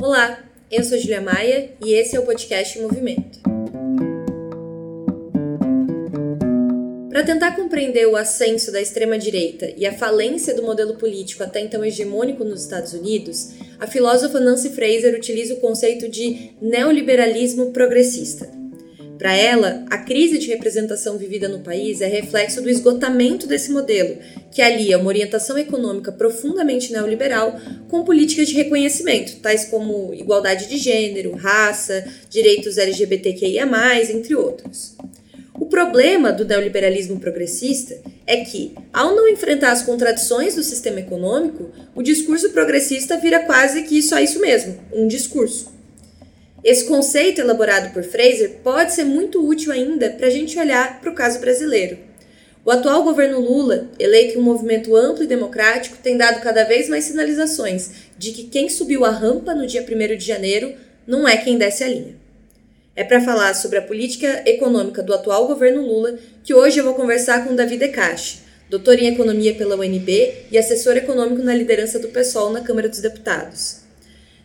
Olá, eu sou Julia Maia e esse é o podcast Movimento. Para tentar compreender o ascenso da extrema-direita e a falência do modelo político até então hegemônico nos Estados Unidos, a filósofa Nancy Fraser utiliza o conceito de neoliberalismo progressista. Para ela, a crise de representação vivida no país é reflexo do esgotamento desse modelo, que alia uma orientação econômica profundamente neoliberal com políticas de reconhecimento, tais como igualdade de gênero, raça, direitos LGBTQIA, entre outros. O problema do neoliberalismo progressista é que, ao não enfrentar as contradições do sistema econômico, o discurso progressista vira quase que só isso mesmo, um discurso. Esse conceito elaborado por Fraser pode ser muito útil ainda para a gente olhar para o caso brasileiro. O atual governo Lula, eleito em um movimento amplo e democrático, tem dado cada vez mais sinalizações de que quem subiu a rampa no dia 1 de janeiro não é quem desce a linha. É para falar sobre a política econômica do atual governo Lula que hoje eu vou conversar com Davi Decache, doutor em economia pela UNB e assessor econômico na liderança do PSOL na Câmara dos Deputados.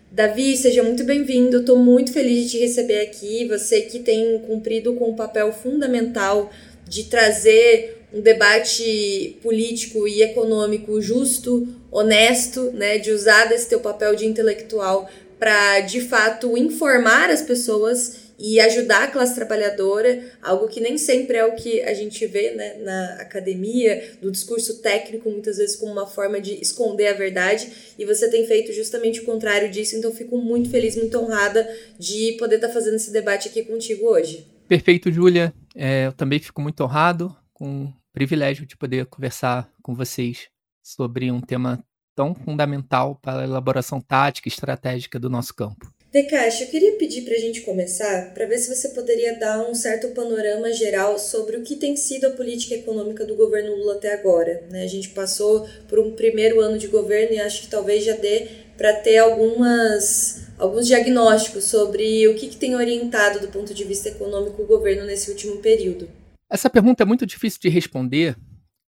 Davi, seja muito bem-vindo. Estou muito feliz de te receber aqui. Você que tem cumprido com um papel fundamental de trazer um debate político e econômico justo, honesto, né, de usar desse teu papel de intelectual para de fato informar as pessoas e ajudar a classe trabalhadora, algo que nem sempre é o que a gente vê né, na academia, do discurso técnico, muitas vezes como uma forma de esconder a verdade, e você tem feito justamente o contrário disso, então fico muito feliz, muito honrada de poder estar tá fazendo esse debate aqui contigo hoje. Perfeito, Júlia. É, eu também fico muito honrado, com privilégio de poder conversar com vocês sobre um tema tão fundamental para a elaboração tática e estratégica do nosso campo. Decache, eu queria pedir para a gente começar para ver se você poderia dar um certo panorama geral sobre o que tem sido a política econômica do governo Lula até agora. Né? A gente passou por um primeiro ano de governo e acho que talvez já dê para ter algumas, alguns diagnósticos sobre o que, que tem orientado do ponto de vista econômico o governo nesse último período. Essa pergunta é muito difícil de responder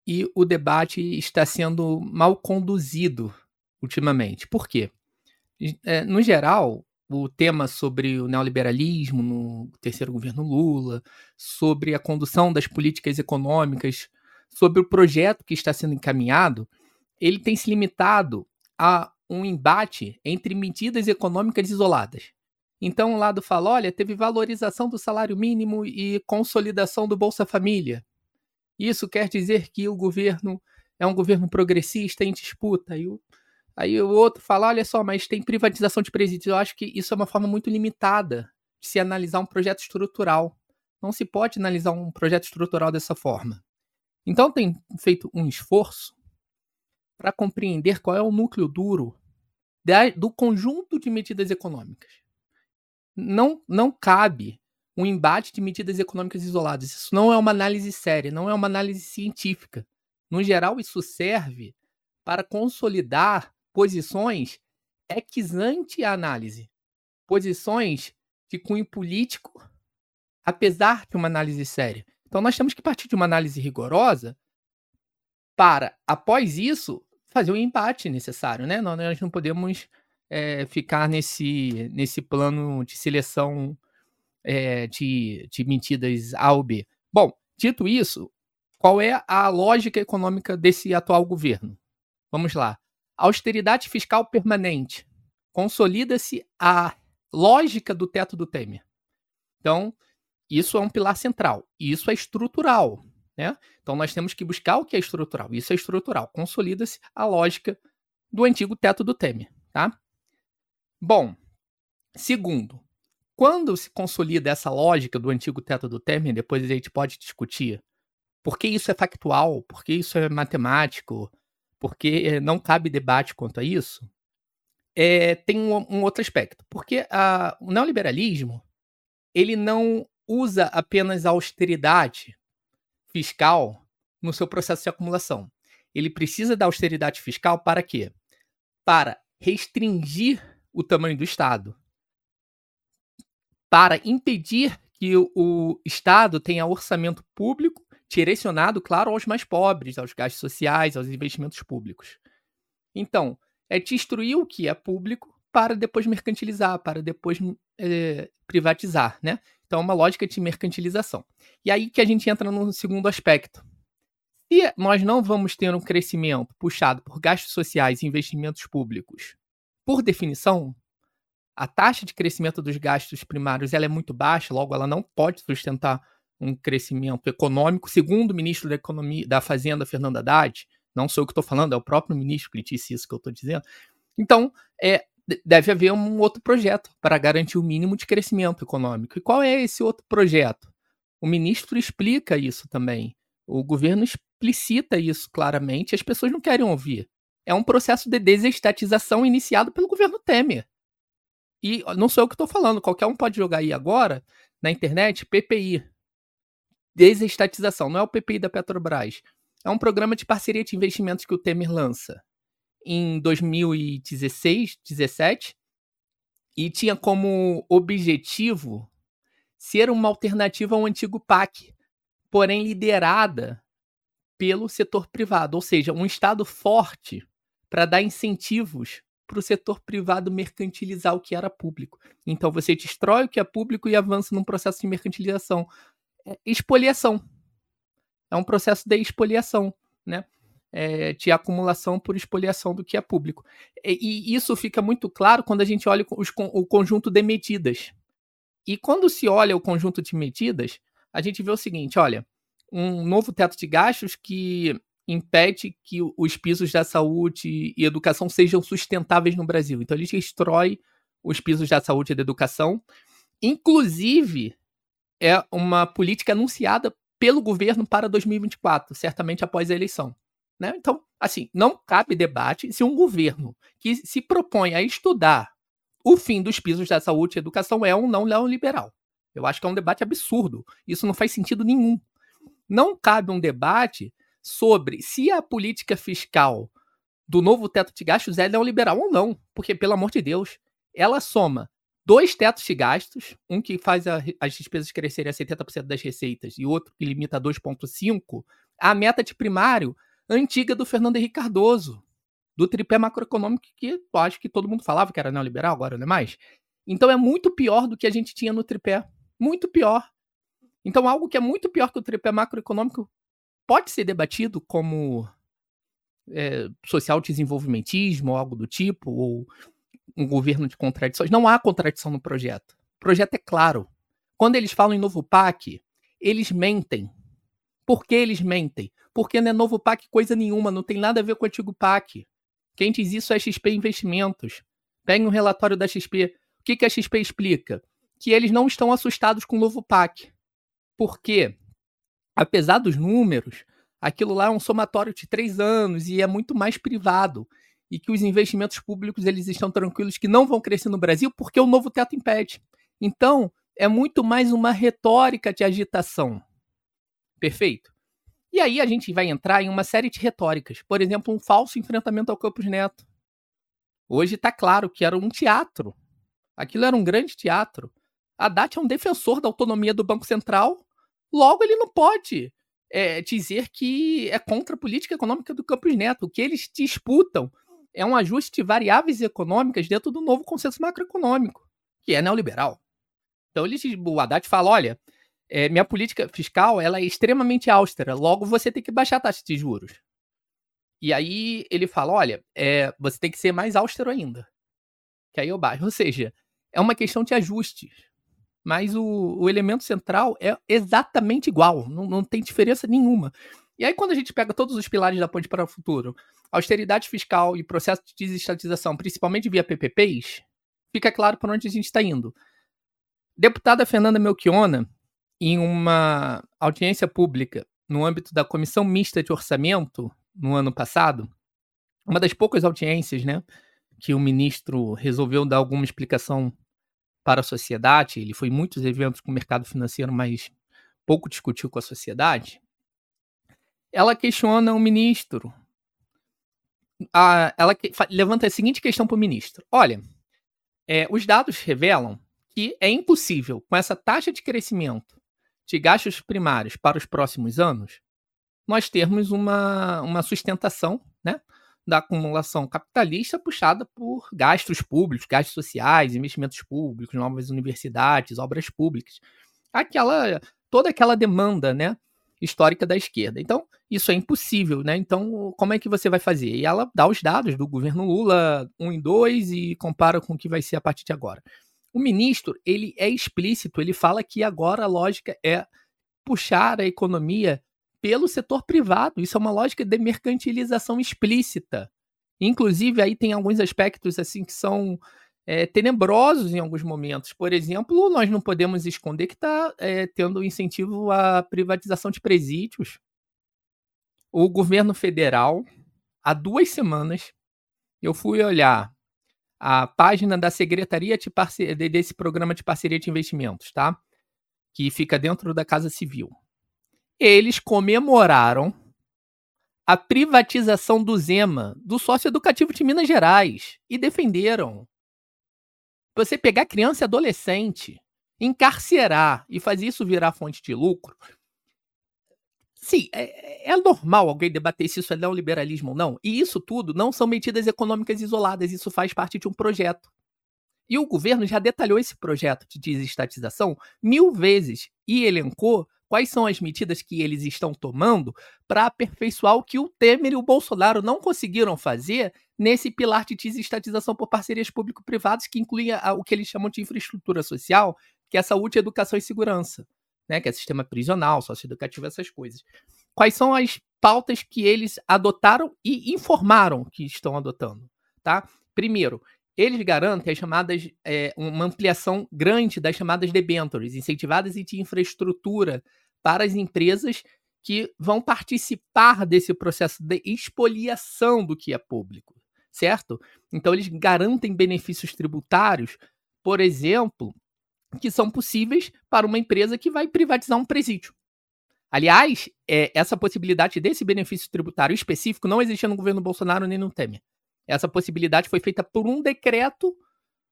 e o debate está sendo mal conduzido ultimamente. Por quê? É, no geral, o tema sobre o neoliberalismo no terceiro governo Lula, sobre a condução das políticas econômicas, sobre o projeto que está sendo encaminhado, ele tem se limitado a um embate entre medidas econômicas isoladas. Então, o lado fala: olha, teve valorização do salário mínimo e consolidação do Bolsa Família. Isso quer dizer que o governo é um governo progressista em disputa. E o Aí o outro fala: olha só, mas tem privatização de presídios. Eu acho que isso é uma forma muito limitada de se analisar um projeto estrutural. Não se pode analisar um projeto estrutural dessa forma. Então, tem feito um esforço para compreender qual é o núcleo duro do conjunto de medidas econômicas. Não, não cabe um embate de medidas econômicas isoladas. Isso não é uma análise séria, não é uma análise científica. No geral, isso serve para consolidar posições ex ante análise, posições de cunho político, apesar de uma análise séria. Então nós temos que partir de uma análise rigorosa para, após isso, fazer o embate necessário, né? Nós não podemos é, ficar nesse, nesse plano de seleção é, de, de medidas A ou B. Bom, dito isso, qual é a lógica econômica desse atual governo? Vamos lá austeridade fiscal permanente. Consolida-se a lógica do teto do Temer. Então, isso é um pilar central. Isso é estrutural. Né? Então, nós temos que buscar o que é estrutural. Isso é estrutural. Consolida-se a lógica do antigo teto do Temer. Tá? Bom, segundo, quando se consolida essa lógica do antigo teto do Temer, depois a gente pode discutir por que isso é factual, por que isso é matemático, porque eh, não cabe debate quanto a isso, é, tem um, um, outro aspecto. Porque a, o neoliberalismo ele não usa apenas a austeridade fiscal no seu processo de acumulação. Ele precisa da austeridade fiscal para quê? Para restringir o tamanho do Estado, para impedir que o, Estado tenha orçamento público direcionado, claro, aos mais pobres, aos gastos sociais, aos investimentos públicos. Então, é destruir o que é público para depois mercantilizar, para depois é, privatizar, né? Então, é uma lógica de mercantilização. E aí que a gente entra no segundo aspecto. Se nós não vamos ter um crescimento puxado por gastos sociais e investimentos públicos, por definição, a taxa de crescimento dos gastos primários ela é muito baixa, logo ela não pode sustentar um crescimento econômico, segundo o ministro da Economia da Fazenda, Fernando Haddad, não sou eu que estou falando, é o próprio ministro que disse isso que eu estou dizendo. Então, é, deve haver um outro projeto para garantir o mínimo de crescimento econômico. E qual é esse outro projeto? O ministro explica isso também. O governo explicita isso claramente, as pessoas não querem ouvir. É um processo de desestatização iniciado pelo governo Temer. E não sou eu que estou falando, qualquer um pode jogar aí agora na internet PPI. Desestatização, não é o PPI da Petrobras. É um programa de parceria de investimentos que o Temer lança em 2016, 17 e tinha como objetivo ser uma alternativa ao antigo PAC, porém liderada pelo setor privado, ou seja, um Estado forte para dar incentivos para o setor privado mercantilizar o que era público. Então você destrói o que é público e avança num processo de mercantilização. É expoliação. É um processo de expoliação, né? É, de acumulação por expoliação do que é público. E, e isso fica muito claro quando a gente olha os, o conjunto de medidas. E quando se olha o conjunto de medidas, a gente vê o seguinte: olha, um novo teto de gastos que impede que os pisos da saúde e educação sejam sustentáveis no Brasil. Então, ele destrói os pisos da saúde e da educação. Inclusive, é uma política anunciada pelo governo para 2024, certamente após a eleição. Né? Então, assim, não cabe debate se um governo que se propõe a estudar o fim dos pisos da saúde e educação é ou não neoliberal. Eu acho que é um debate absurdo. Isso não faz sentido nenhum. Não cabe um debate sobre se a política fiscal do novo teto de gastos é neoliberal ou não. Porque, pelo amor de Deus, ela soma dois tetos de gastos, um que faz a, as despesas crescerem a 70% das receitas e outro que limita a 2,5%, a meta de primário antiga do Fernando Henrique Cardoso, do tripé macroeconômico que eu acho que todo mundo falava que era neoliberal, agora não é mais. Então é muito pior do que a gente tinha no tripé. Muito pior. Então algo que é muito pior que o tripé macroeconômico pode ser debatido como é, social desenvolvimentismo ou algo do tipo, ou um governo de contradições. Não há contradição no projeto. O projeto é claro. Quando eles falam em novo PAC, eles mentem. Por que eles mentem? Porque não é novo PAC coisa nenhuma, não tem nada a ver com o antigo PAC. Quem diz isso é XP Investimentos. Pegue um relatório da XP. O que, que a XP explica? Que eles não estão assustados com o novo PAC. Por quê? Apesar dos números, aquilo lá é um somatório de três anos e é muito mais privado. E que os investimentos públicos eles estão tranquilos que não vão crescer no Brasil porque o novo teto impede. Então, é muito mais uma retórica de agitação. Perfeito? E aí a gente vai entrar em uma série de retóricas. Por exemplo, um falso enfrentamento ao Campos Neto. Hoje está claro que era um teatro. Aquilo era um grande teatro. Haddad é um defensor da autonomia do Banco Central Logo, ele não pode é, dizer que é contra a política econômica do Campos Neto. O que eles disputam é um ajuste de variáveis econômicas dentro do novo consenso macroeconômico, que é neoliberal. Então, eles, o Haddad fala: olha, é, minha política fiscal ela é extremamente austera, logo você tem que baixar a taxa de juros. E aí ele fala: olha, é, você tem que ser mais austero ainda. Que aí eu baixo. Ou seja, é uma questão de ajustes mas o, o elemento central é exatamente igual, não, não tem diferença nenhuma. E aí, quando a gente pega todos os pilares da ponte para o futuro, austeridade fiscal e processo de desestatização, principalmente via PPPs, fica claro para onde a gente está indo. Deputada Fernanda Melchiona, em uma audiência pública no âmbito da Comissão Mista de Orçamento, no ano passado, uma das poucas audiências né, que o ministro resolveu dar alguma explicação para a sociedade, ele foi muitos eventos com o mercado financeiro, mas pouco discutiu com a sociedade. Ela questiona o ministro. A, ela que, levanta a seguinte questão para o ministro: olha, é, os dados revelam que é impossível, com essa taxa de crescimento de gastos primários para os próximos anos, nós termos uma, uma sustentação né, da acumulação capitalista puxada por gastos públicos, gastos sociais, investimentos públicos, novas universidades, obras públicas. Aquela toda aquela demanda, né, histórica da esquerda. Então, isso é impossível, né? Então, como é que você vai fazer? E ela dá os dados do governo Lula 1 e 2 e compara com o que vai ser a partir de agora. O ministro, ele é explícito, ele fala que agora a lógica é puxar a economia pelo setor privado. Isso é uma lógica de mercantilização explícita. Inclusive, aí tem alguns aspectos assim que são é, tenebrosos em alguns momentos. Por exemplo, nós não podemos esconder que está é, tendo incentivo à privatização de presídios. O governo federal, há duas semanas, eu fui olhar a página da Secretaria de desse programa de parceria de investimentos, tá? Que fica dentro da Casa Civil. Eles comemoraram a privatização do Zema, do sócio educativo de Minas Gerais, e defenderam você pegar criança e adolescente, encarcerar e fazer isso virar fonte de lucro. Sim, é, é, normal alguém debater se isso é neoliberalismo ou não. E isso tudo não são medidas econômicas isoladas, isso faz parte de um projeto. E o governo já detalhou esse projeto de desestatização mil vezes e elencou quais são as medidas que eles estão tomando para aperfeiçoar o que o Temer e o Bolsonaro não conseguiram fazer nesse pilar de desestatização por parcerias público-privadas, que inclui o que eles chamam de infraestrutura social, que é saúde, educação e segurança, né? que é sistema prisional, socioeducativo, essas coisas. Quais são as pautas que eles adotaram e informaram que estão adotando? Tá? Primeiro, eles garantem as chamadas, é, uma ampliação grande das chamadas debentures, incentivadas e de infraestrutura para as empresas que vão participar desse processo de expoliação do que é público, certo? Então eles garantem benefícios tributários, por exemplo, que são possíveis para uma empresa que vai privatizar um presídio. Aliás, é, essa possibilidade desse benefício tributário específico não existia no governo Bolsonaro nem no Temer. Essa possibilidade foi feita por um decreto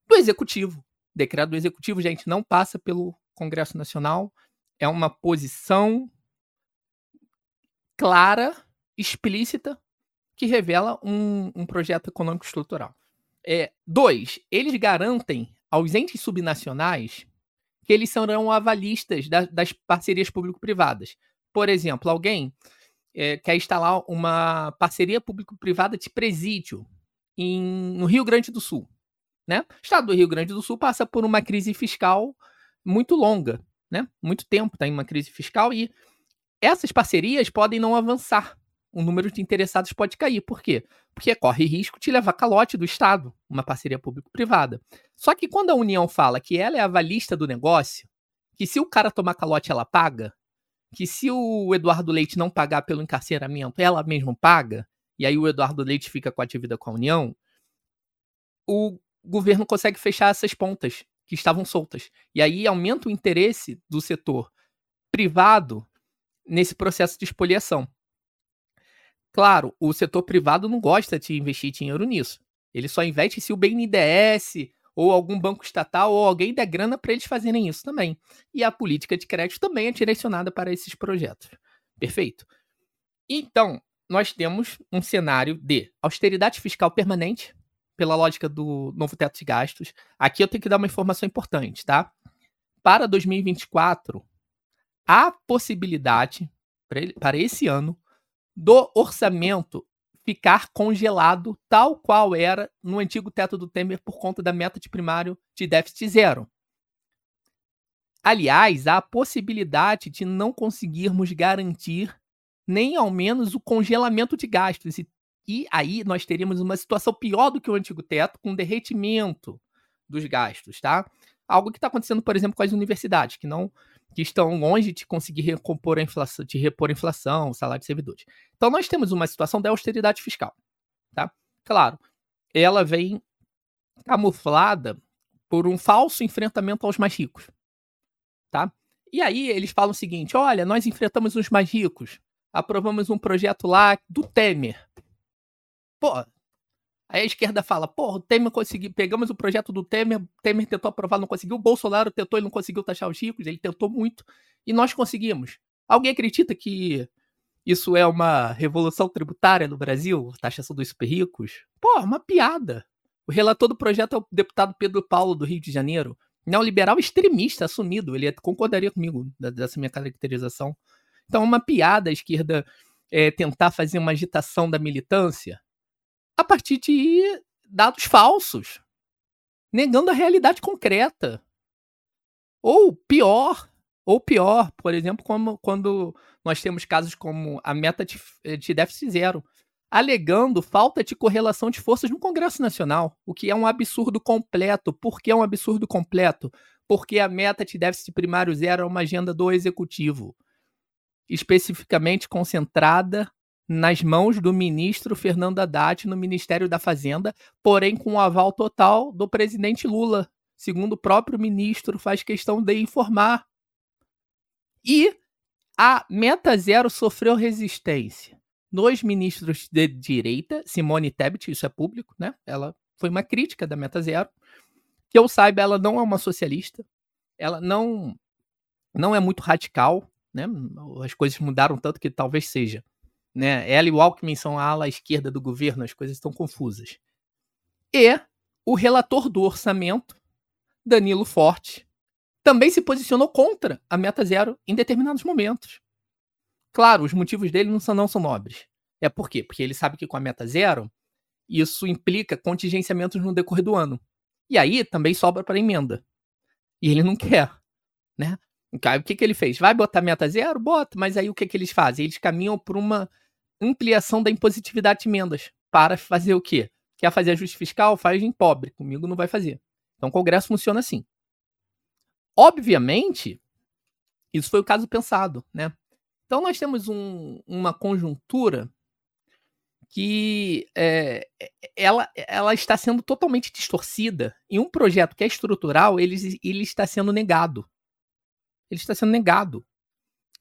do executivo. Decreto do executivo, gente, não passa pelo Congresso Nacional. É uma posição clara, explícita, que revela um, um projeto econômico estrutural. É, dois, eles garantem aos entes subnacionais que eles serão avalistas da, das parcerias público-privadas. Por exemplo, alguém é, quer instalar uma parceria público-privada de presídio em, no Rio Grande do Sul. Né? O estado do Rio Grande do Sul passa por uma crise fiscal muito longa, né? muito tempo está em uma crise fiscal e essas parcerias podem não avançar. O número de interessados pode cair. Por quê? Porque corre risco de levar calote do Estado, uma parceria público-privada. Só que quando a União fala que ela é a avalista do negócio, que se o cara tomar calote ela paga, que se o Eduardo Leite não pagar pelo encarceramento, ela mesmo paga, e aí o Eduardo Leite fica com a dívida com a União, o governo consegue fechar essas pontas que estavam soltas. E aí aumenta o interesse do setor privado nesse processo de expoliação. Claro, o setor privado não gosta de investir dinheiro nisso. Ele só investe se o BNDES ou algum banco estatal ou alguém der grana para eles fazerem isso também. E a política de crédito também é direcionada para esses projetos. Perfeito? Então, nós temos um cenário de austeridade fiscal permanente, pela lógica do novo teto de gastos. Aqui eu tenho que dar uma informação importante, tá? Para 2024, há possibilidade, para esse ano, do orçamento ficar congelado tal qual era no antigo teto do Temer por conta da meta de primário de déficit zero. Aliás, há a possibilidade de não conseguirmos garantir nem ao menos o congelamento de gastos. E, e aí nós teríamos uma situação pior do que o antigo teto, com derretimento dos gastos, tá? Algo que está acontecendo, por exemplo, com as universidades, que não que estão longe de conseguir recompor a inflação, de repor a inflação, o salário de servidores. Então nós temos uma situação de austeridade fiscal, tá? Claro, ela vem camuflada por um falso enfrentamento aos mais ricos, tá? E aí eles falam o seguinte: olha, nós enfrentamos os mais ricos, aprovamos um projeto lá do Temer. Pô, aí a esquerda fala, pô, o Temer conseguiu, pegamos o projeto do Temer, Temer tentou aprovar, não conseguiu, o Bolsonaro tentou e não conseguiu taxar os ricos, ele tentou muito, e nós conseguimos. Alguém acredita que isso é uma revolução tributária no Brasil, taxação dos super ricos. Pô, uma piada. O relator do projeto é o deputado Pedro Paulo, do Rio de Janeiro. Neoliberal extremista, assumido. Ele concordaria comigo dessa minha caracterização. Então, uma piada a esquerda é, tentar fazer uma agitação da militância a partir de dados falsos, negando a realidade concreta. Ou pior, ou pior, por exemplo, como quando nós temos casos como a meta de, de déficit zero, alegando falta de correlação de forças no Congresso Nacional, o que é um absurdo completo. Por que é um absurdo completo? Porque a meta de déficit primário zero é uma agenda do executivo, especificamente concentrada nas mãos do ministro Fernando Haddad no Ministério da Fazenda, porém com o aval total do presidente Lula, segundo o próprio ministro faz questão de informar. E a Meta Zero sofreu resistência. Dois ministros de direita, Simone Tebet, isso é público, né? Ela foi uma crítica da Meta Zero. Que eu saiba, ela não é uma socialista. Ela não não é muito radical, né? As coisas mudaram tanto que talvez seja. Né? Ela e o Alckmin são a ala esquerda do governo, as coisas estão confusas. E o relator do orçamento, Danilo Forte, também se posicionou contra a meta zero em determinados momentos. Claro, os motivos dele não são, não são nobres. É por quê? Porque ele sabe que com a meta zero, isso implica contingenciamentos no decorrer do ano. E aí também sobra para emenda. E ele não quer, né? O que, que ele fez? Vai botar meta zero? Bota, mas aí o que, que eles fazem? Eles caminham por uma ampliação da impositividade de emendas. Para fazer o quê? Quer fazer ajuste fiscal? Faz em pobre. Comigo não vai fazer. Então o Congresso funciona assim. Obviamente, isso foi o caso pensado, né? Então nós temos um, uma conjuntura que é, ela, ela está sendo totalmente distorcida. E um projeto que é estrutural, ele, ele está sendo negado. Ele está sendo negado.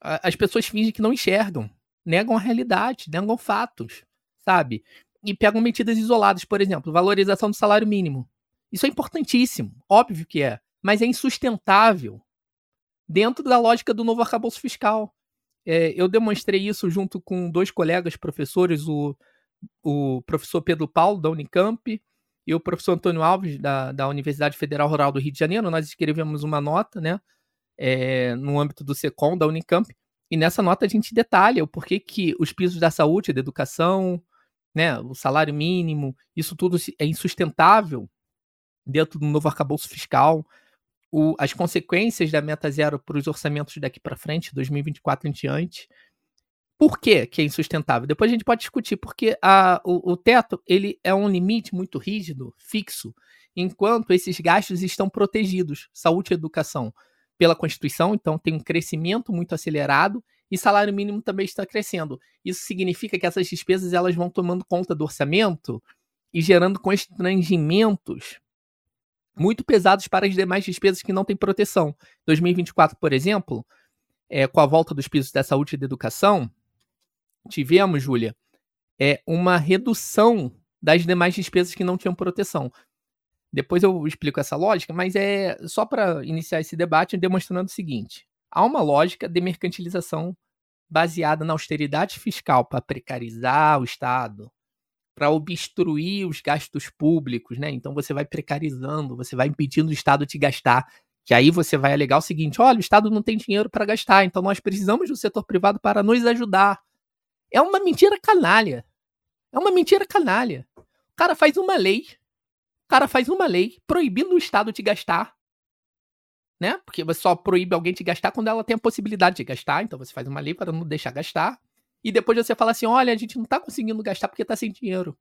As pessoas fingem que não enxergam, negam a realidade, negam fatos, sabe? E pegam medidas isoladas, por exemplo, valorização do salário mínimo. Isso é importantíssimo, óbvio que é mas é insustentável dentro da lógica do novo arcabouço fiscal. É, eu demonstrei isso junto com dois colegas professores, o, o professor Pedro Paulo, da Unicamp, e o professor Antônio Alves, da, da Universidade Federal Rural do Rio de Janeiro. Nós escrevemos uma nota, né, é, no âmbito do SECOM, da Unicamp, e nessa nota a gente detalha o porquê que os pisos da saúde, da educação, né, o salário mínimo, isso tudo é insustentável dentro do novo arcabouço fiscal o, as consequências da meta zero para os orçamentos daqui para frente, 2024 em diante. Por que, que é insustentável? Depois a gente pode discutir, porque a, o, o teto ele é um limite muito rígido, fixo, enquanto esses gastos estão protegidos, saúde e educação, pela Constituição, então tem um crescimento muito acelerado e salário mínimo também está crescendo. Isso significa que essas despesas elas vão tomando conta do orçamento e gerando constrangimentos muito pesados para as demais despesas que não têm proteção. 2024, por exemplo, é, com a volta dos pisos da saúde e da educação, tivemos, Júlia, é, uma redução das demais despesas que não tinham proteção. Depois eu explico essa lógica, mas é só para iniciar esse debate demonstrando o seguinte: há uma lógica de mercantilização baseada na austeridade fiscal para precarizar o Estado, para obstruir os gastos públicos, né? Então você vai precarizando, você vai impedindo o Estado de gastar. Que aí você vai alegar o seguinte: olha, o Estado não tem dinheiro para gastar, então nós precisamos do setor privado para nos ajudar. É uma mentira canalha. É uma mentira canalha. O cara faz uma lei, cara faz uma lei proibindo o Estado de gastar. Né? Porque você só proíbe alguém de gastar quando ela tem a possibilidade de gastar. Então você faz uma lei para não deixar gastar e depois você fala assim: olha, a gente não está conseguindo gastar porque está sem dinheiro.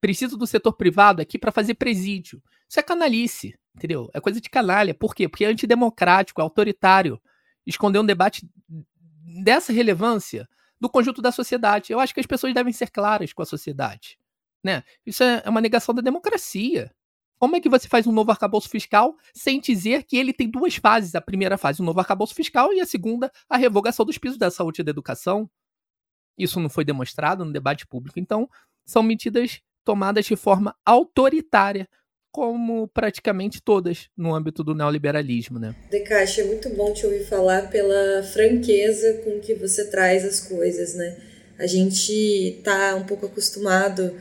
Preciso do setor privado aqui para fazer presídio. Isso é canalice, entendeu? É coisa de canalha. Por quê? Porque é antidemocrático, é autoritário. Esconder um debate dessa relevância do conjunto da sociedade. Eu acho que as pessoas devem ser claras com a sociedade. Né? Isso é, é uma negação da democracia. Como é que você faz um novo arcabouço fiscal sem dizer que ele tem duas fases? A primeira fase, o um novo arcabouço fiscal, e a segunda, a revogação dos pisos da saúde e da educação. Isso não foi demonstrado no debate público. Então, são medidas tomadas de forma autoritária, como praticamente todas no âmbito do neoliberalismo, né? Decache, é muito bom te ouvir falar pela franqueza com que você traz as coisas, né? A gente está um pouco acostumado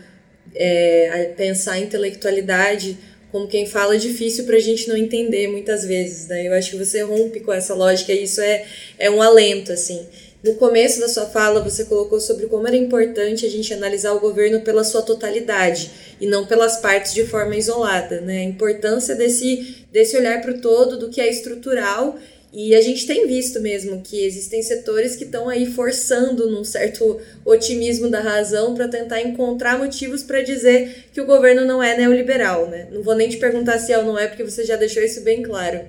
é, pensar a intelectualidade como quem fala é difícil para a gente não entender muitas vezes, né? Eu acho que você rompe com essa lógica e isso é, é um alento, assim. No começo da sua fala, você colocou sobre como era importante a gente analisar o governo pela sua totalidade e não pelas partes de forma isolada, né? A importância desse, desse olhar para o todo, do que é estrutural e a gente tem visto mesmo que existem setores que estão aí forçando num certo otimismo da razão para tentar encontrar motivos para dizer que o governo não é neoliberal, né? Não vou nem te perguntar se é ou não é, porque você já deixou isso bem claro.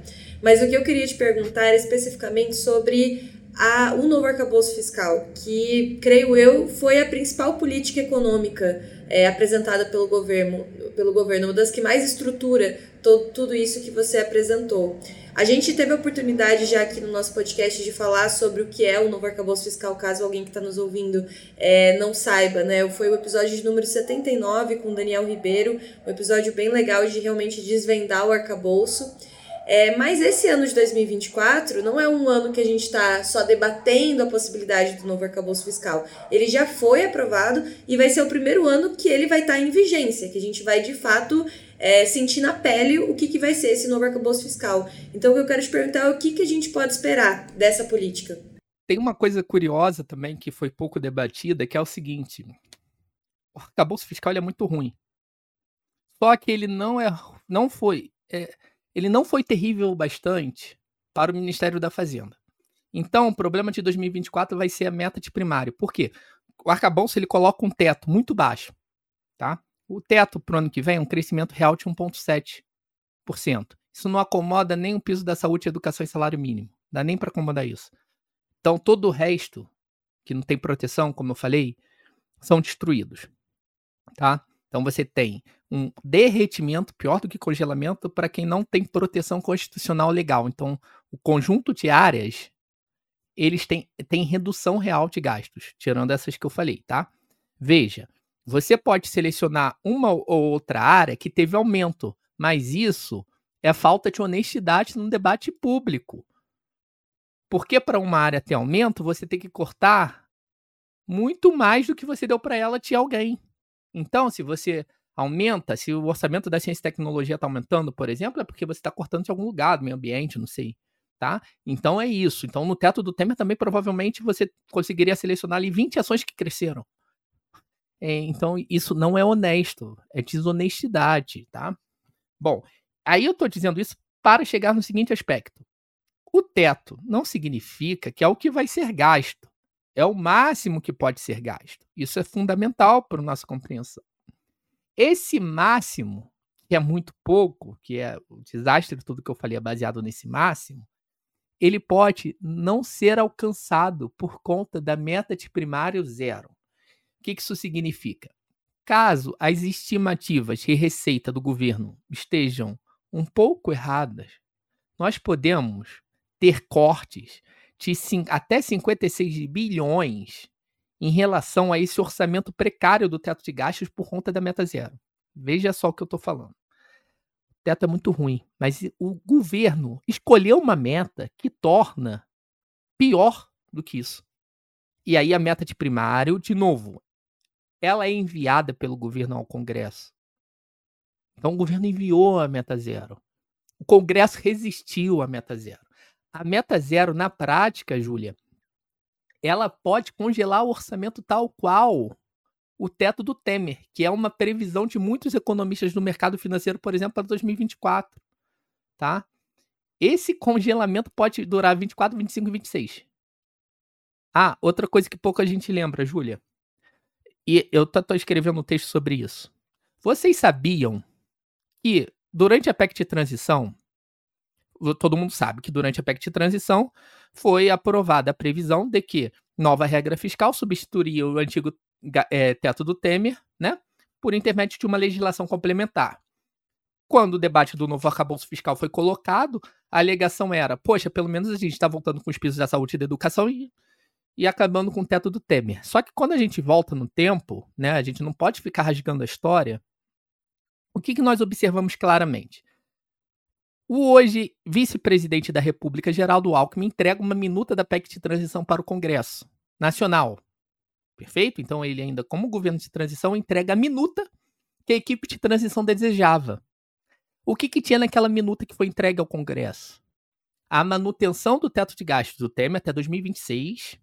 Mas o que eu queria te perguntar é especificamente sobre a, o novo arcabouço fiscal, que, creio eu, foi a principal política econômica é, apresentada pelo governo, pelo governo, uma das que mais estrutura tudo isso que você apresentou. A gente teve a oportunidade já aqui no nosso podcast de falar sobre o que é o novo arcabouço fiscal, caso alguém que está nos ouvindo é, não saiba, né? Foi o episódio de número 79 com Daniel Ribeiro, um episódio bem legal de realmente desvendar o arcabouço. É, mas esse ano de 2024 não é um ano que a gente está só debatendo a possibilidade do novo arcabouço fiscal. Ele já foi aprovado e vai ser o primeiro ano que ele vai estar tá em vigência, que a gente vai de fato é, sentir na pele o que, que vai ser esse novo arcabouço fiscal. Então, o que eu quero te perguntar é o que, que a gente pode esperar dessa política. Tem uma coisa curiosa também que foi pouco debatida, que é o seguinte: o arcabouço fiscal é muito ruim. Só que ele não é, não foi, é, ele não foi terrível bastante para o Ministério da Fazenda. Então, o problema de 2024 vai ser a meta de primário. Por quê? O arcabouço ele coloca um teto muito baixo, tá? O teto para o ano que vem é um crescimento real de 1,7%. Isso não acomoda nem o piso da saúde, educação e salário mínimo. Dá nem para acomodar isso. Então, todo o resto, que não tem proteção, como eu falei, são destruídos. Tá? Então, você tem um derretimento, pior do que congelamento, para quem não tem proteção constitucional legal. Então, o conjunto de áreas, eles têm, têm redução real de gastos, tirando essas que eu falei, tá? Veja, você pode selecionar uma ou outra área que teve aumento, mas isso é falta de honestidade no debate público. Porque para uma área ter aumento, você tem que cortar muito mais do que você deu para ela de alguém. Então, se você aumenta, se o orçamento da ciência e tecnologia está aumentando, por exemplo, é porque você está cortando de algum lugar, do meio ambiente, não sei. Tá? Então é isso. Então, no teto do Temer também provavelmente você conseguiria selecionar ali 20 ações que cresceram. É, então, isso não é honesto, é desonestidade, tá? Bom, aí eu estou dizendo isso para chegar no seguinte aspecto. O teto não significa que é o que vai ser gasto. É o máximo que pode ser gasto. Isso é fundamental para a nossa compreensão. Esse máximo, que é muito pouco, que é o desastre de tudo que eu falei é baseado nesse máximo, ele pode não ser alcançado por conta da meta de primário zero que, que isso significa? Caso as estimativas de receita do governo estejam um pouco erradas, nós podemos ter cortes de até 56 bilhões em relação a esse orçamento precário do teto de gastos por conta da meta zero. Veja só o que eu estou falando. O teto é muito ruim, mas o governo escolheu uma meta que torna pior do que isso. E aí a meta de primário, de novo, ela é enviada pelo governo ao Congresso. Então o governo enviou a meta zero. O Congresso resistiu à meta zero. A meta zero, na prática, Júlia, ela pode congelar o orçamento tal qual o teto do Temer, que é uma previsão de muitos economistas do mercado financeiro, por exemplo, para 2024. Tá? Esse congelamento pode durar 24, 25 e 26. Ah, outra coisa que pouca gente lembra, Júlia. E eu tô, escrevendo um texto sobre isso. Vocês sabiam que durante a PEC de transição, todo mundo sabe que durante a PEC de transição foi aprovada a previsão de que nova regra fiscal substituiria o antigo é, teto do Temer, né, por intermédio de uma legislação complementar. Quando o debate do novo arcabouço fiscal foi colocado, a alegação era: poxa, pelo menos a gente está voltando com os pisos da saúde e da educação e e acabando com o teto do Temer. Só que quando a gente volta no tempo, né, a gente não pode ficar rasgando a história. o que, que nós observamos claramente? O hoje vice-presidente da República, Geraldo Alckmin, entrega uma minuta da PEC de transição para o Congresso Nacional. Perfeito? Então ele ainda, como governo de transição, entrega a minuta que a equipe de transição desejava. O que, que tinha naquela minuta que foi entregue ao Congresso? A manutenção do teto de gastos do Temer até 2026.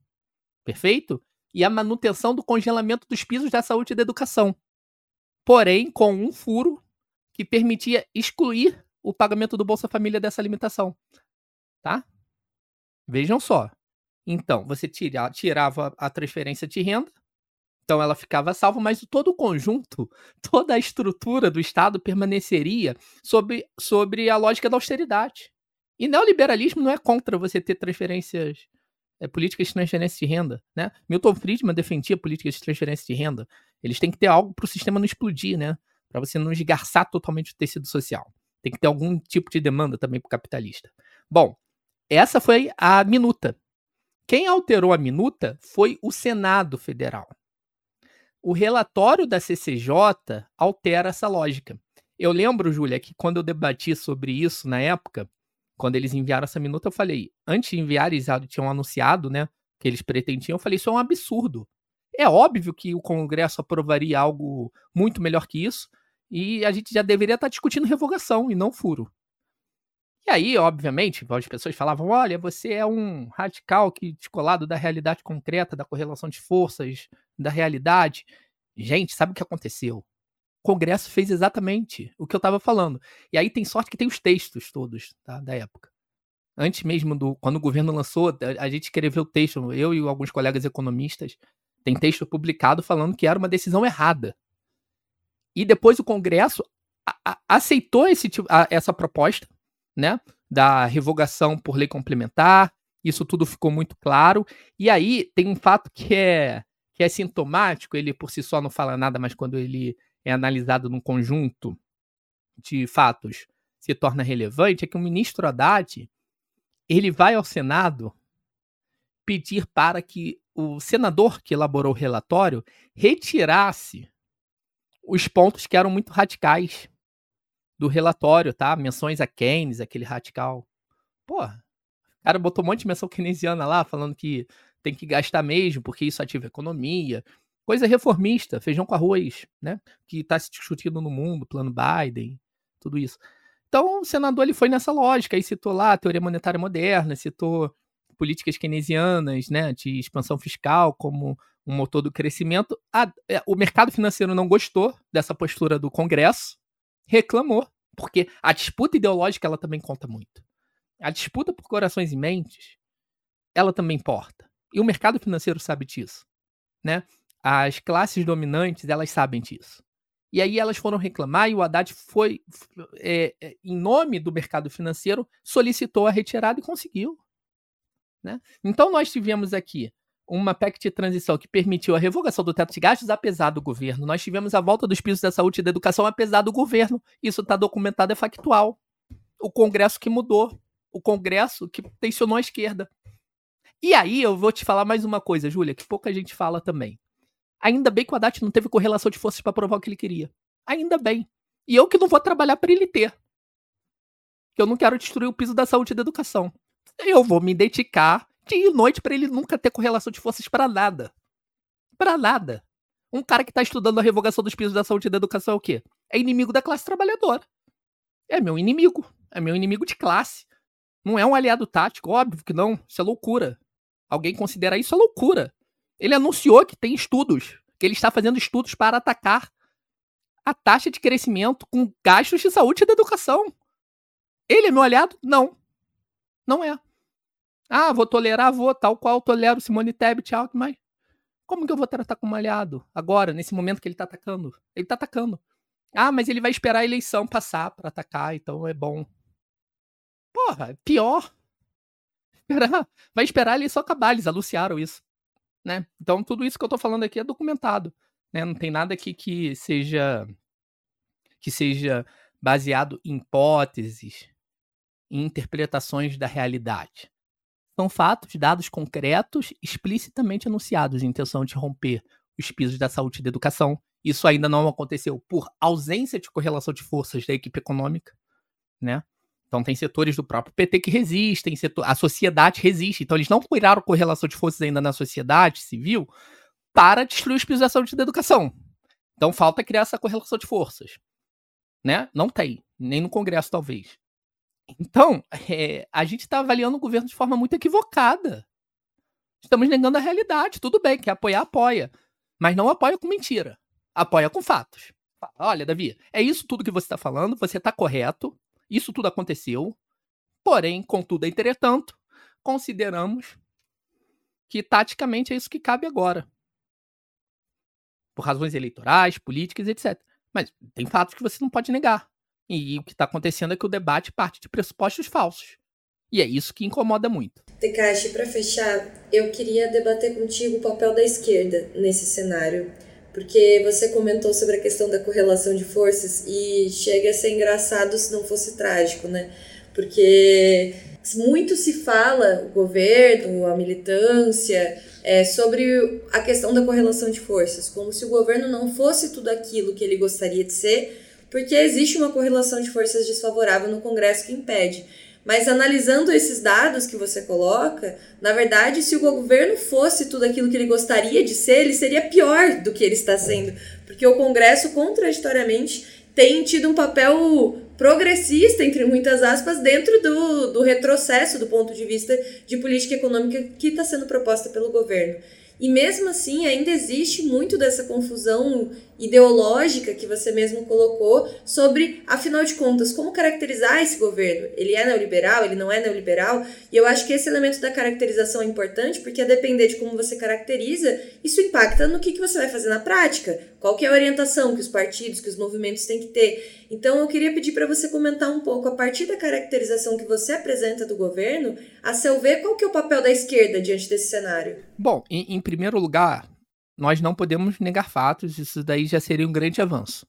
Perfeito? E a manutenção do congelamento dos pisos da saúde e da educação. Porém, com um furo que permitia excluir o pagamento do Bolsa Família dessa limitação. Tá? Vejam só. Então, você tira, tirava a transferência de renda, então ela ficava salva, mas todo o conjunto, toda a estrutura do Estado permaneceria sobre, sobre a lógica da austeridade. E neoliberalismo não é contra você ter transferências, é, políticas de transferência de renda. Né? Milton Friedman defendia políticas de transferência de renda. Eles têm que ter algo para o sistema não explodir, né? para você não esgarçar totalmente o tecido social. Tem que ter algum tipo de demanda também para o capitalista. Bom, essa foi a minuta. Quem alterou a minuta foi o Senado Federal. O relatório da CCJ altera essa lógica. Eu lembro, Júlia, que quando eu debati sobre isso na época, quando eles enviaram essa minuta, eu falei, antes de enviar, eles tinham anunciado, né, que eles pretendiam, eu falei, isso é um absurdo. É óbvio que o Congresso aprovaria algo muito melhor que isso, e a gente já deveria estar tá discutindo revogação e não furo. E aí, obviamente, as pessoas falavam: olha, você é um radical que descolado da realidade concreta, da correlação de forças, da realidade. Gente, sabe o que aconteceu? Congresso fez exatamente o que eu estava falando. E aí tem sorte que tem os textos todos tá, da época. Antes mesmo do. Quando o governo lançou, a gente escreveu o texto, eu e alguns colegas economistas, tem texto publicado falando que era uma decisão errada e depois o Congresso aceitou esse, a, essa proposta, né, da revogação por lei complementar. Isso tudo ficou muito claro. E aí tem um fato que é que é sintomático. Ele por si só não fala nada, mas quando ele é analisado num conjunto de fatos se torna relevante é que o ministro Haddad ele vai ao Senado pedir para que o senador que elaborou o relatório retirasse os pontos que eram muito radicais do relatório, tá? Menções a Keynes, aquele radical. Porra, o cara botou um monte de menção keynesiana lá, falando que tem que gastar mesmo, porque isso ativa a economia. Coisa reformista, feijão com arroz, né? Que está se discutindo no mundo, plano Biden, tudo isso. Então, o senador ele foi nessa lógica, aí citou lá a teoria monetária moderna, citou políticas keynesianas, né, de expansão fiscal como um motor do crescimento. A, é, o mercado financeiro não gostou dessa postura do Congresso, reclamou, porque a disputa ideológica ela também conta muito. A disputa por corações e mentes, ela também importa. E o mercado financeiro sabe disso, né? As classes dominantes, elas sabem disso. E aí elas foram reclamar e o Haddad foi, é, é, em nome do mercado financeiro, solicitou a retirada e conseguiu. Né? Então nós tivemos aqui uma PEC de transição que permitiu a revogação do teto de gastos, apesar do governo. Nós tivemos a volta dos pisos da saúde e da educação, apesar do governo. Isso está documentado, é factual. O Congresso que mudou. O Congresso que tensionou a esquerda. E aí eu vou te falar mais uma coisa, Júlia, que pouca gente fala também. Ainda bem que o Haddad não teve correlação de forças para provar o que ele queria. Ainda bem. E eu que não vou trabalhar para ele ter. Eu não quero destruir o piso da saúde e da educação. Eu vou me dedicar dia e noite para ele nunca ter correlação de forças para nada. Para nada. Um cara que tá estudando a revogação dos pisos da saúde e da educação é o quê? É inimigo da classe trabalhadora. É meu inimigo. É meu inimigo de classe. Não é um aliado tático, óbvio que não. Isso é loucura. Alguém considera isso é loucura. Ele anunciou que tem estudos, que ele está fazendo estudos para atacar a taxa de crescimento com gastos de saúde e da educação. Ele é meu aliado? Não. Não é. Ah, vou tolerar, vou, tal qual tolero Simone Tebet, Alckmin. Como que eu vou tratar como aliado agora, nesse momento que ele tá atacando? Ele tá atacando. Ah, mas ele vai esperar a eleição passar para atacar, então é bom. Porra, é pior. Vai esperar a eleição acabar, eles anunciaram isso. Né? Então tudo isso que eu tô falando aqui é documentado. Né? Não tem nada aqui que seja que seja baseado em hipóteses, em interpretações da realidade. São fatos, dados concretos, explicitamente anunciados intenção de romper os pisos da saúde e da educação Isso ainda não aconteceu por ausência de correlação de forças da equipe econômica, né? Então tem setores do próprio PT que resistem, setor, a sociedade resiste. Então eles não criaram correlação de forças ainda na sociedade civil para destruir os pisos da educação. Então falta criar essa correlação de forças, né? Não tem, nem no Congresso talvez. Então é, a gente está avaliando o governo de forma muito equivocada. Estamos negando a realidade. Tudo bem, quer apoiar, apoia. Mas não apoia com mentira. Apoia com fatos. Olha, Davi, é isso tudo que você está falando, você está correto, isso tudo aconteceu. Porém, contudo, entretanto, consideramos que taticamente é isso que cabe agora. Por razões eleitorais, políticas, etc. Mas tem fatos que você não pode negar. E o que está acontecendo é que o debate parte de pressupostos falsos. E é isso que incomoda muito. Tekashi, para fechar, eu queria debater contigo o papel da esquerda nesse cenário. Porque você comentou sobre a questão da correlação de forças e chega a ser engraçado se não fosse trágico, né? Porque muito se fala, o governo, a militância, é, sobre a questão da correlação de forças, como se o governo não fosse tudo aquilo que ele gostaria de ser, porque existe uma correlação de forças desfavorável no Congresso que impede. Mas analisando esses dados que você coloca, na verdade, se o governo fosse tudo aquilo que ele gostaria de ser, ele seria pior do que ele está sendo. Porque o Congresso, contraditoriamente, tem tido um papel progressista, entre muitas aspas, dentro do, do retrocesso do ponto de vista de política econômica que está sendo proposta pelo governo. E mesmo assim, ainda existe muito dessa confusão ideológica que você mesmo colocou sobre, afinal de contas, como caracterizar esse governo. Ele é neoliberal, ele não é neoliberal? E eu acho que esse elemento da caracterização é importante, porque a depender de como você caracteriza, isso impacta no que, que você vai fazer na prática. Qual que é a orientação que os partidos, que os movimentos têm que ter. Então eu queria pedir para você comentar um pouco, a partir da caracterização que você apresenta do governo, a seu ver, qual que é o papel da esquerda diante desse cenário? Bom, em, em primeiro lugar, nós não podemos negar fatos, isso daí já seria um grande avanço.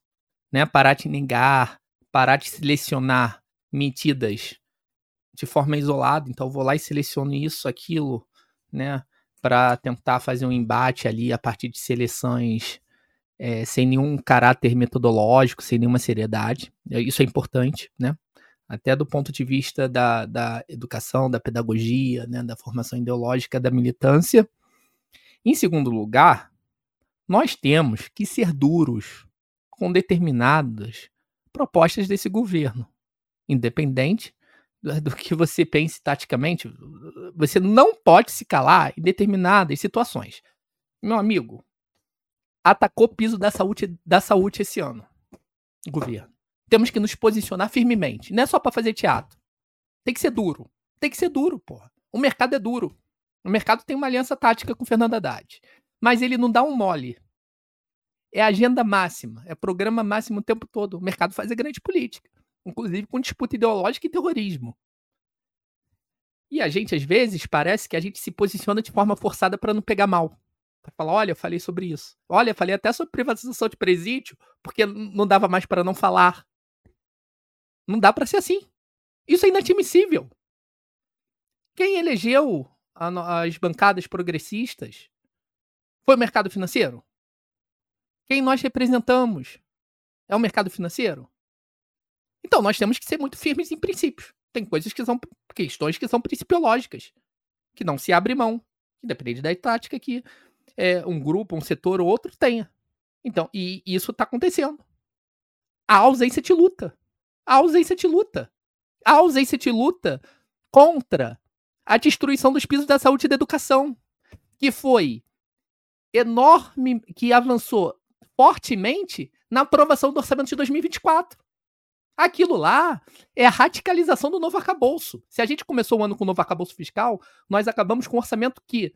Né? Parar de negar, parar de selecionar medidas de forma isolada, então vou lá e seleciono isso, aquilo, né, para tentar fazer um embate ali a partir de seleções é, sem nenhum caráter metodológico, sem nenhuma seriedade. É, isso é importante, né? Até do ponto de vista da, da educação, da pedagogia, né, da formação ideológica da militância. Em segundo lugar, nós temos que ser duros com determinadas propostas desse governo, independente do que você pense taticamente, você não pode se calar em determinadas situações. Meu amigo, atacou o piso da saúde, da saúde esse ano, o governo. Temos que nos posicionar firmemente. Não é só para fazer teatro. Tem que ser duro. Tem que ser duro, porra. O mercado é duro. O mercado tem uma aliança tática com o Fernando Haddad. Mas ele não dá um mole. É agenda máxima, é programa máximo o tempo todo. O mercado faz a grande política, inclusive com disputa ideológica e terrorismo. E a gente, às vezes, parece que a gente se posiciona de forma forçada para não pegar mal. Para falar, olha, eu falei sobre isso. Olha, eu falei até sobre privatização de presídio, porque não dava mais para não falar. Não dá para ser assim. Isso é inadmissível. Quem elegeu as bancadas progressistas foi o mercado financeiro? Quem nós representamos é o mercado financeiro? Então nós temos que ser muito firmes em princípios. Tem coisas que são questões que são principiológicas, que não se abre mão, independente da tática que é, um grupo, um setor ou outro tenha. Então, e isso está acontecendo. A ausência de luta. A ausência de luta. A ausência de luta contra a destruição dos pisos da saúde e da educação, que foi enorme, que avançou fortemente na aprovação do orçamento de 2024. Aquilo lá é a radicalização do novo arcabouço. Se a gente começou o ano com o novo arcabouço fiscal, nós acabamos com um orçamento que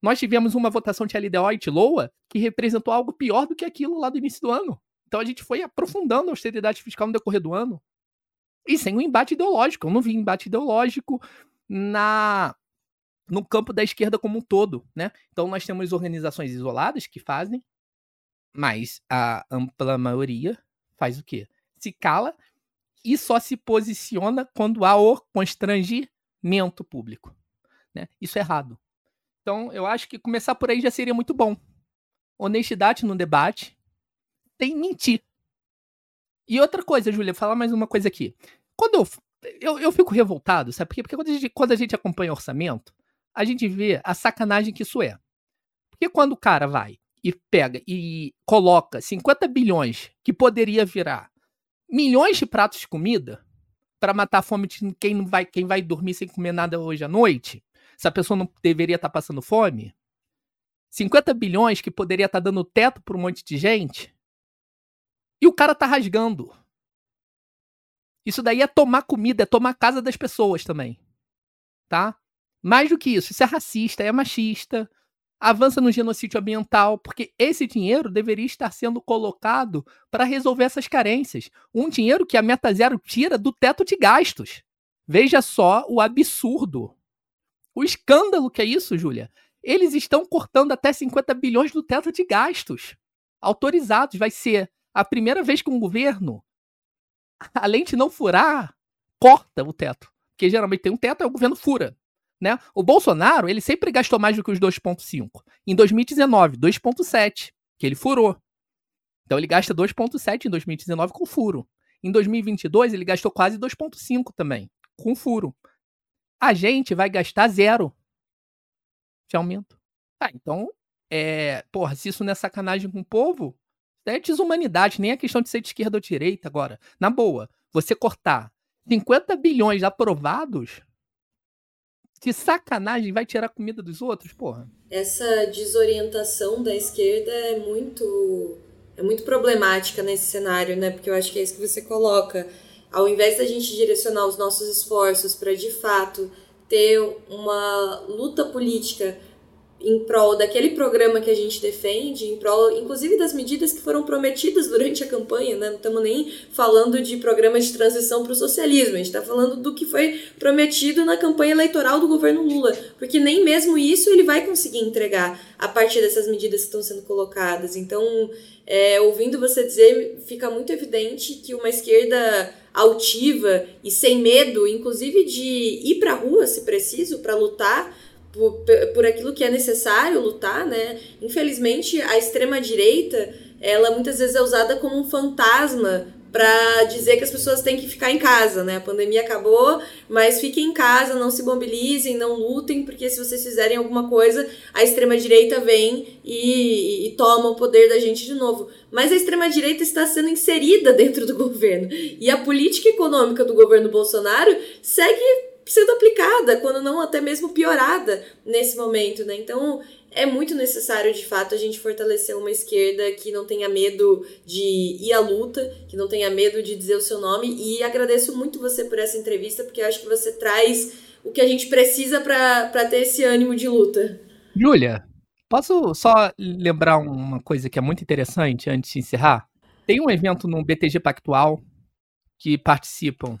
nós tivemos uma votação de LDO e de LOA que representou algo pior do que aquilo lá do início do ano. Então a gente foi aprofundando a austeridade fiscal no decorrer do ano. E sem um embate ideológico. Eu não vi embate ideológico na no campo da esquerda como um todo, né? Então nós temos organizações isoladas que fazem, mas a ampla maioria faz o quê? Se cala e só se posiciona quando há o constrangimento público. Né? Isso é errado. Então, eu acho que começar por aí já seria muito bom. Honestidade no debate, tem mentir. E outra coisa, Júlia, falar mais uma coisa aqui. Quando eu, eu, eu fico revoltado, sabe por quê? Porque quando a, gente, quando a gente acompanha orçamento, a gente vê a sacanagem que isso é. Porque quando o cara vai e pega e coloca 50 bilhões que poderia virar milhões de pratos de comida para matar a fome de quem não vai, quem vai dormir sem comer nada hoje à noite, se a pessoa não deveria estar tá passando fome, 50 bilhões que poderia estar tá dando teto para um monte de gente, e o cara tá rasgando. Isso daí é tomar comida, é tomar casa das pessoas também. Tá? Mais do que isso, isso é racista, é machista, avança no genocídio ambiental, porque esse dinheiro deveria estar sendo colocado para resolver essas carências. Um dinheiro que a Meta Zero tira do teto de gastos. Veja só o absurdo. O escândalo que é isso, Júlia. Eles estão cortando até 50 bilhões do teto de gastos autorizados. Vai ser a primeira vez que um governo, além de não furar, corta o teto. Porque geralmente tem um teto, e o governo fura. Né? O Bolsonaro, ele sempre gastou mais do que os 2,5. Em 2019, 2,7, que ele furou. Então ele gasta 2,7 em 2019 com furo. Em 2022, ele gastou quase 2,5 também, com furo. A gente vai gastar zero de aumento. Ah, então, é, porra, se isso não é sacanagem com o povo, é desumanidade, nem é questão de ser de esquerda ou de direita agora. Na boa, você cortar 50 bilhões aprovados de sacanagem vai tirar comida dos outros, porra. Essa desorientação da esquerda é muito é muito problemática nesse cenário, né? Porque eu acho que é isso que você coloca. Ao invés da gente direcionar os nossos esforços para de fato ter uma luta política em prol daquele programa que a gente defende, em prol, inclusive das medidas que foram prometidas durante a campanha, né? Não estamos nem falando de programas de transição para o socialismo, a gente está falando do que foi prometido na campanha eleitoral do governo Lula, porque nem mesmo isso ele vai conseguir entregar a partir dessas medidas que estão sendo colocadas. Então, é, ouvindo você dizer, fica muito evidente que uma esquerda altiva e sem medo, inclusive de ir para a rua, se preciso, para lutar por, por aquilo que é necessário lutar, né? Infelizmente, a extrema-direita, ela muitas vezes é usada como um fantasma para dizer que as pessoas têm que ficar em casa, né? A pandemia acabou, mas fiquem em casa, não se mobilizem, não lutem, porque se vocês fizerem alguma coisa, a extrema-direita vem e, e, toma o poder da gente de novo. Mas a extrema-direita está sendo inserida dentro do governo. E a política econômica do governo Bolsonaro segue sendo aplicada, quando não até mesmo piorada nesse momento, né? Então é muito necessário, de fato, a gente fortalecer uma esquerda que não tenha medo de ir à luta, que não tenha medo de dizer o seu nome. E agradeço muito você por essa entrevista, porque eu acho que você traz o que a gente precisa para ter esse ânimo de luta. Júlia, posso só lembrar uma coisa que é muito interessante antes de encerrar? Tem um evento no BTG Pactual que participam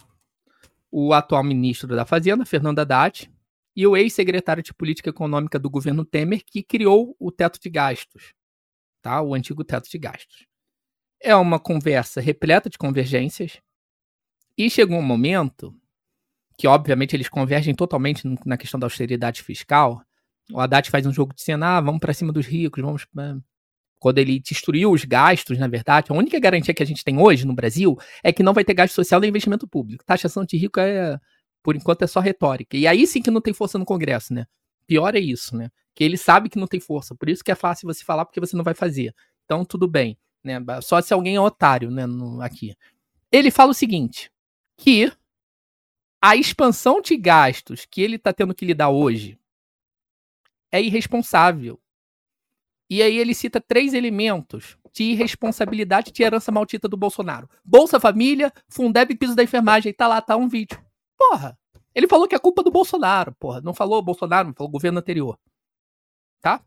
o atual ministro da Fazenda, Fernando Haddad, e o ex-secretário de Política Econômica do governo Temer, que criou o teto de gastos, tá? o antigo teto de gastos. É uma conversa repleta de convergências, e chegou um momento que, obviamente, eles convergem totalmente na questão da austeridade fiscal. O Haddad faz um jogo de cena, ah, vamos para cima dos ricos, vamos quando ele destruiu os gastos, na verdade, a única garantia que a gente tem hoje no Brasil é que não vai ter gasto social nem investimento público. Taxação de rico é, por enquanto, é só retórica. E aí sim que não tem força no Congresso, né? Pior é isso, né? Que ele sabe que não tem força, por isso que é fácil você falar porque você não vai fazer. Então, tudo bem, né? Só se alguém é otário, né, no, aqui. Ele fala o seguinte, que a expansão de gastos que ele está tendo que lidar hoje é irresponsável e aí ele cita três elementos de irresponsabilidade de herança maldita do Bolsonaro. Bolsa Família, Fundeb e piso da enfermagem. Tá lá, tá um vídeo. Porra. Ele falou que é culpa do Bolsonaro, porra. Não falou Bolsonaro, não falou governo anterior. Tá?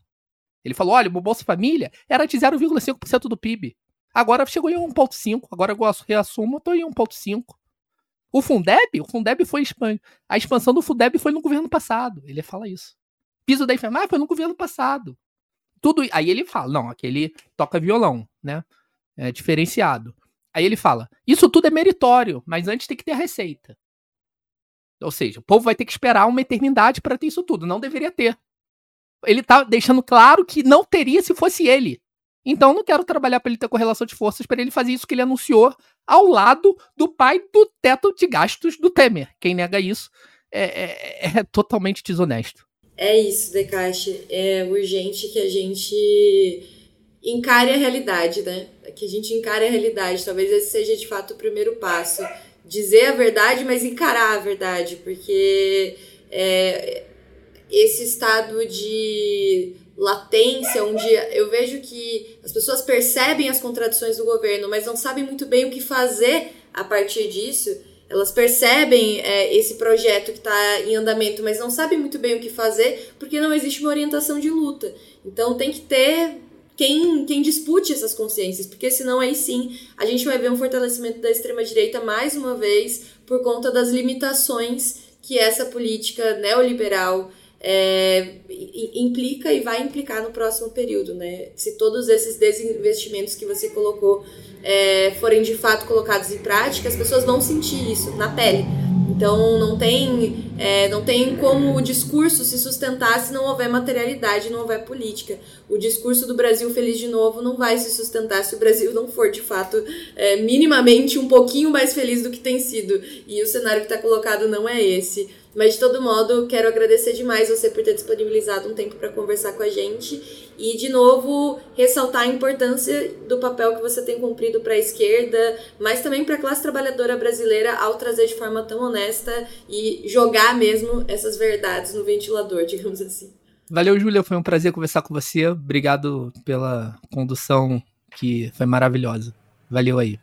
Ele falou, olha, o Bolsa Família era de 0,5% do PIB. Agora chegou em 1,5%. Agora eu reassumo, tô em 1,5%. O Fundeb, o Fundeb foi a expansão do Fundeb foi no governo passado. Ele fala isso. Piso da enfermagem foi no governo passado. Tudo. Aí ele fala, não, aquele toca violão, né? É diferenciado. Aí ele fala: Isso tudo é meritório, mas antes tem que ter a receita. Ou seja, o povo vai ter que esperar uma eternidade para ter isso tudo. Não deveria ter. Ele tá deixando claro que não teria se fosse ele. Então não quero trabalhar para ele ter correlação de forças para ele fazer isso que ele anunciou ao lado do pai do teto de gastos do Temer. Quem nega isso é, é, é totalmente desonesto. É isso, Decache. É urgente que a gente encare a realidade, né? Que a gente encare a realidade. Talvez esse seja de fato o primeiro passo. Dizer a verdade, mas encarar a verdade, porque é, esse estado de latência, onde eu vejo que as pessoas percebem as contradições do governo, mas não sabem muito bem o que fazer a partir disso. Elas percebem é, esse projeto que está em andamento, mas não sabem muito bem o que fazer porque não existe uma orientação de luta. Então tem que ter quem, quem dispute essas consciências, porque senão aí sim a gente vai ver um fortalecimento da extrema-direita mais uma vez por conta das limitações que essa política neoliberal é, implica e vai implicar no próximo período, né? Se todos esses desinvestimentos que você colocou é, forem de fato colocados em prática, as pessoas vão sentir isso na pele. Então não tem, é, não tem como o discurso se sustentar se não houver materialidade, não houver política. O discurso do Brasil feliz de novo não vai se sustentar se o Brasil não for de fato é, minimamente um pouquinho mais feliz do que tem sido. E o cenário que está colocado não é esse. Mas de todo modo, quero agradecer demais você por ter disponibilizado um tempo para conversar com a gente e de novo ressaltar a importância do papel que você tem cumprido para a esquerda, mas também para a classe trabalhadora brasileira ao trazer de forma tão honesta e jogar mesmo essas verdades no ventilador, digamos assim. Valeu, Júlia, foi um prazer conversar com você. Obrigado pela condução que foi maravilhosa. Valeu aí.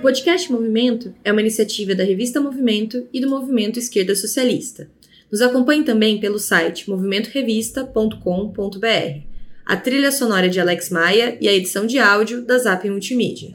O podcast Movimento é uma iniciativa da revista Movimento e do Movimento Esquerda Socialista. Nos acompanhe também pelo site movimentorevista.com.br. A trilha sonora é de Alex Maia e a edição de áudio da Zap Multimídia.